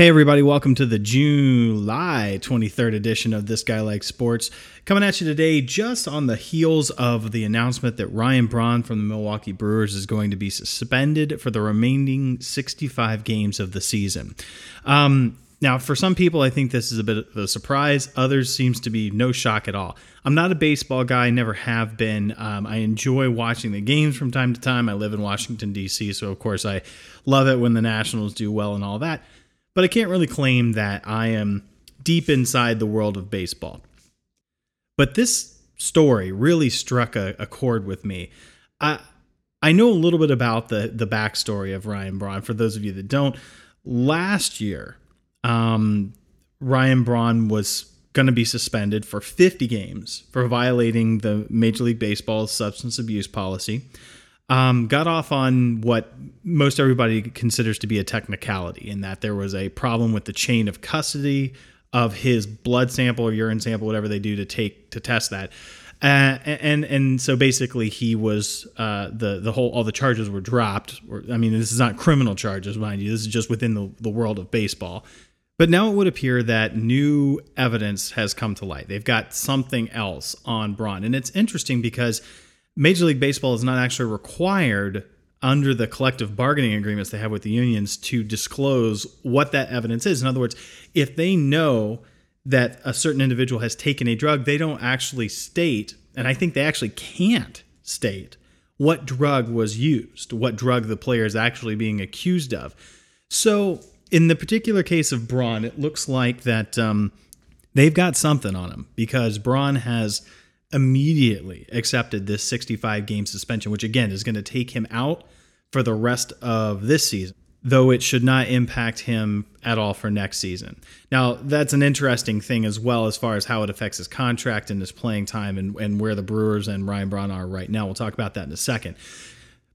Hey, everybody, welcome to the July 23rd edition of This Guy Likes Sports. Coming at you today just on the heels of the announcement that Ryan Braun from the Milwaukee Brewers is going to be suspended for the remaining 65 games of the season. Um, now, for some people, I think this is a bit of a surprise. Others seems to be no shock at all. I'm not a baseball guy, never have been. Um, I enjoy watching the games from time to time. I live in Washington, D.C., so of course I love it when the Nationals do well and all that but I can't really claim that I am deep inside the world of baseball. But this story really struck a, a chord with me. I I know a little bit about the the backstory of Ryan Braun. For those of you that don't, last year, um, Ryan Braun was going to be suspended for 50 games for violating the Major League Baseball substance abuse policy um, got off on what most everybody considers to be a technicality in that there was a problem with the chain of custody of his blood sample or urine sample, whatever they do to take to test that. Uh, and and so basically he was uh, the the whole all the charges were dropped. I mean, this is not criminal charges, mind you. This is just within the, the world of baseball. But now it would appear that new evidence has come to light. They've got something else on Braun, and it's interesting because Major League Baseball is not actually required under the collective bargaining agreements they have with the unions to disclose what that evidence is. In other words, if they know that a certain individual has taken a drug, they don't actually state, and I think they actually can't state what drug was used, what drug the player is actually being accused of. So, in the particular case of Braun, it looks like that um, they've got something on him because Braun has immediately accepted this 65 game suspension, which again is going to take him out for the rest of this season, though it should not impact him at all for next season. Now, that's an interesting thing as well as far as how it affects his contract and his playing time and, and where the Brewers and Ryan Braun are right now. We'll talk about that in a second.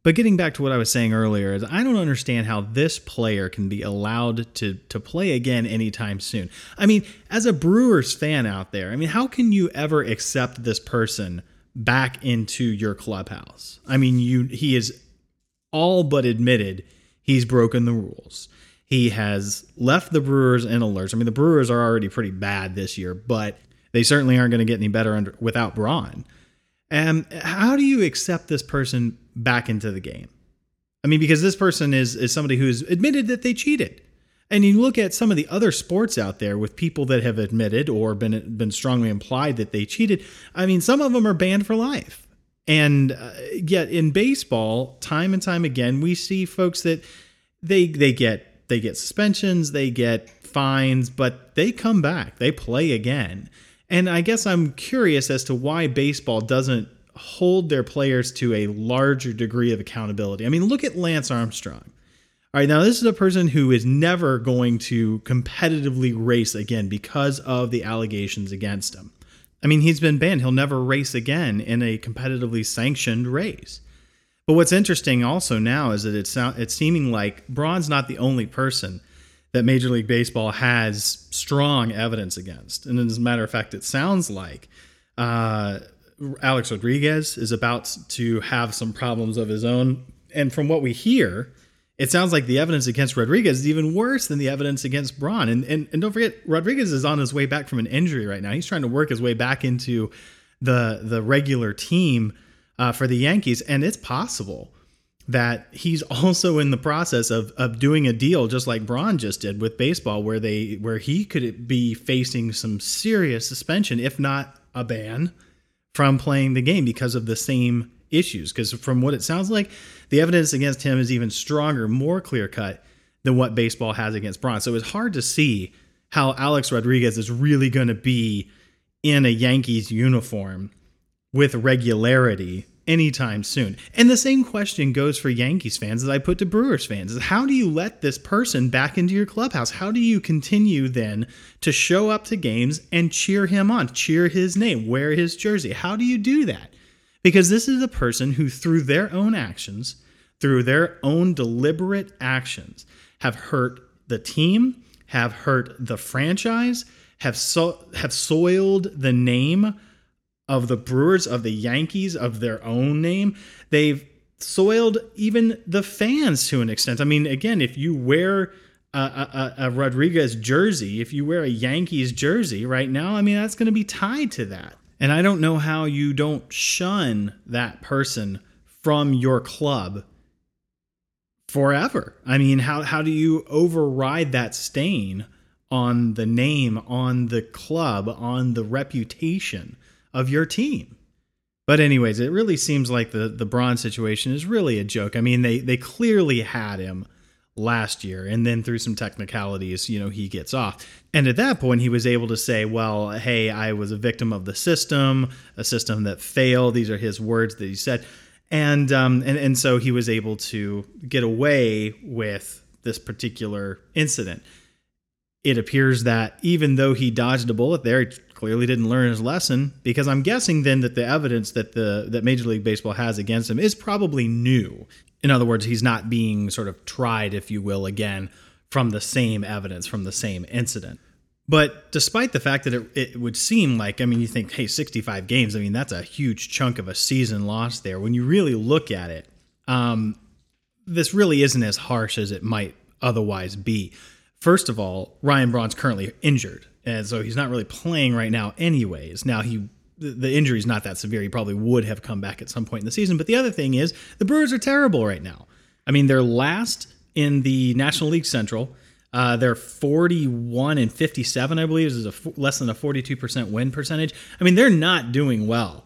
But getting back to what I was saying earlier, is I don't understand how this player can be allowed to to play again anytime soon. I mean, as a Brewers fan out there, I mean, how can you ever accept this person back into your clubhouse? I mean, you he is all but admitted he's broken the rules. He has left the Brewers in alerts. I mean, the Brewers are already pretty bad this year, but they certainly aren't going to get any better under, without Braun. And how do you accept this person back into the game? I mean, because this person is is somebody who's admitted that they cheated. And you look at some of the other sports out there with people that have admitted or been been strongly implied that they cheated. I mean, some of them are banned for life. And uh, yet in baseball, time and time again, we see folks that they they get they get suspensions, they get fines, but they come back. They play again. And I guess I'm curious as to why baseball doesn't hold their players to a larger degree of accountability. I mean, look at Lance Armstrong. All right, now this is a person who is never going to competitively race again because of the allegations against him. I mean, he's been banned. He'll never race again in a competitively sanctioned race. But what's interesting also now is that it's it's seeming like Braun's not the only person that Major League Baseball has strong evidence against. And as a matter of fact, it sounds like uh, Alex Rodriguez is about to have some problems of his own. And from what we hear, it sounds like the evidence against Rodriguez is even worse than the evidence against Braun. And, and, and don't forget, Rodriguez is on his way back from an injury right now. He's trying to work his way back into the the regular team uh, for the Yankees, and it's possible that he's also in the process of of doing a deal just like Braun just did with baseball where they where he could be facing some serious suspension if not a ban from playing the game because of the same issues. Because from what it sounds like the evidence against him is even stronger more clear cut than what baseball has against Braun. So it's hard to see how Alex Rodriguez is really going to be in a Yankees uniform with regularity anytime soon. And the same question goes for Yankees fans as I put to Brewers fans. Is how do you let this person back into your clubhouse? How do you continue then to show up to games and cheer him on, cheer his name, wear his jersey? How do you do that? Because this is a person who through their own actions, through their own deliberate actions have hurt the team, have hurt the franchise, have so have soiled the name of the Brewers, of the Yankees, of their own name. They've soiled even the fans to an extent. I mean, again, if you wear a, a, a Rodriguez jersey, if you wear a Yankees jersey right now, I mean, that's going to be tied to that. And I don't know how you don't shun that person from your club forever. I mean, how, how do you override that stain on the name, on the club, on the reputation of your team? But anyways, it really seems like the the Braun situation is really a joke. I mean, they they clearly had him last year and then through some technicalities you know he gets off and at that point he was able to say well hey i was a victim of the system a system that failed these are his words that he said and um and, and so he was able to get away with this particular incident it appears that even though he dodged a bullet there he clearly didn't learn his lesson because i'm guessing then that the evidence that the that major league baseball has against him is probably new in other words, he's not being sort of tried, if you will, again from the same evidence, from the same incident. But despite the fact that it, it, would seem like, I mean, you think, hey, 65 games, I mean, that's a huge chunk of a season lost there. When you really look at it, um, this really isn't as harsh as it might otherwise be. First of all, Ryan Braun's currently injured, and so he's not really playing right now, anyways. Now, he the injury is not that severe. He probably would have come back at some point in the season. But the other thing is, the Brewers are terrible right now. I mean, they're last in the National League Central. Uh, they're 41 and 57, I believe. Is a less than a 42% win percentage. I mean, they're not doing well.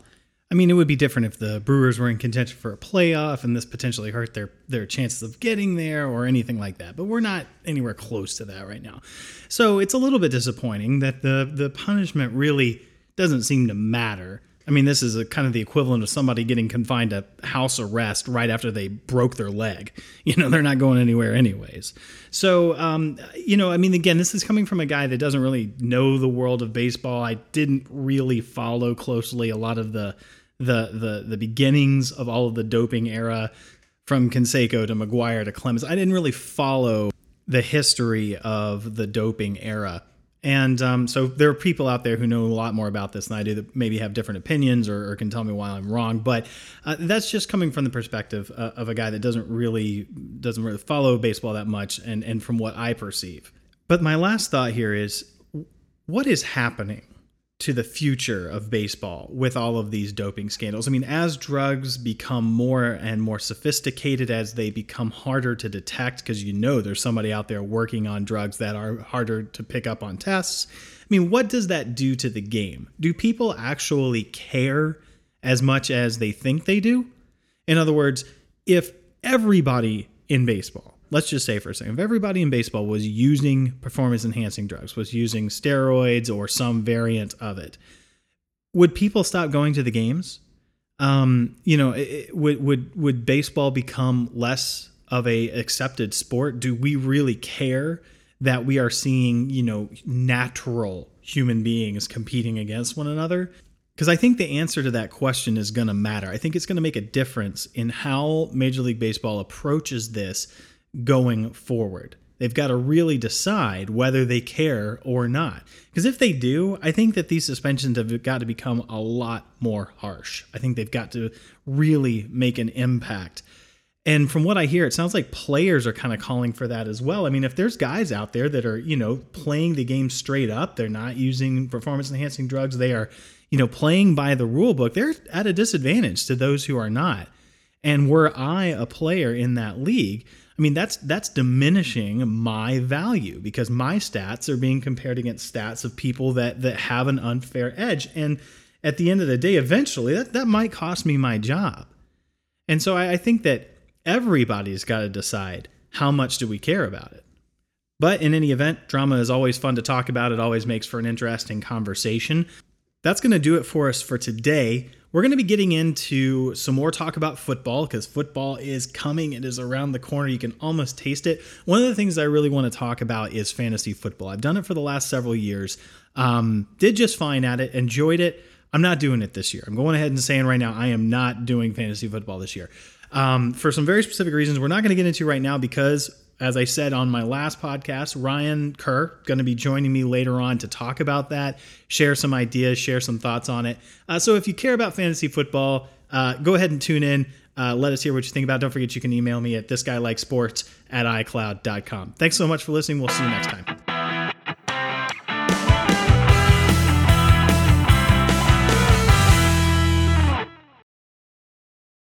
I mean, it would be different if the Brewers were in contention for a playoff and this potentially hurt their their chances of getting there or anything like that. But we're not anywhere close to that right now. So it's a little bit disappointing that the the punishment really doesn't seem to matter. I mean, this is a kind of the equivalent of somebody getting confined to house arrest right after they broke their leg. You know, they're not going anywhere anyways. So, um, you know, I mean, again, this is coming from a guy that doesn't really know the world of baseball. I didn't really follow closely a lot of the the the the beginnings of all of the doping era from Canseco to McGwire to Clemens. I didn't really follow the history of the doping era. And um, so there are people out there who know a lot more about this than I do that maybe have different opinions or, or can tell me why I'm wrong. But uh, that's just coming from the perspective uh, of a guy that doesn't really doesn't really follow baseball that much, and and from what I perceive. But my last thought here is, what is happening to the future of baseball with all of these doping scandals. I mean, as drugs become more and more sophisticated, as they become harder to detect, because you know there's somebody out there working on drugs that are harder to pick up on tests. I mean, what does that do to the game? Do people actually care as much as they think they do? In other words, if everybody in baseball let's just say for a second, if everybody in baseball was using performance enhancing drugs, was using steroids or some variant of it, would people stop going to the games? Um, you know, it, would would would baseball become less of a accepted sport? Do we really care that we are seeing, you know, natural human beings competing against one another? Because I think the answer to that question is going to matter. I think it's going to make a difference in how Major League Baseball approaches this going forward. They've got to really decide whether they care or not. Because if they do, I think that these suspensions have got to become a lot more harsh. I think they've got to really make an impact. And from what I hear, it sounds like players are kind of calling for that as well. I mean, if there's guys out there that are, you know, playing the game straight up, they're not using performance enhancing drugs, they are, you know, playing by the rule book, they're at a disadvantage to those who are not. And were I a player in that league, I mean, that's that's diminishing my value because my stats are being compared against stats of people that that have an unfair edge. And at the end of the day, eventually that, that might cost me my job. And so I, I think that everybody's got to decide how much do we care about it. But in any event, drama is always fun to talk about. It always makes for an interesting conversation. That's going to do it for us for today. We're going to be getting into some more talk about football because football is coming. It is around the corner. You can almost taste it. One of the things I really want to talk about is fantasy football. I've done it for the last several years. Um, did just fine at it, enjoyed it. I'm not doing it this year. I'm going ahead and saying right now, I am not doing fantasy football this year. Um, for some very specific reasons we're not going to get into right now because as I said on my last podcast, Ryan Kerr going to be joining me later on to talk about that, share some ideas, share some thoughts on it. Uh, so if you care about fantasy football, uh, go ahead and tune in. Uh, let us hear what you think about. Don't forget you can email me at thisguylikes sports at icloud.com. Thanks so much for listening. We'll see you next time.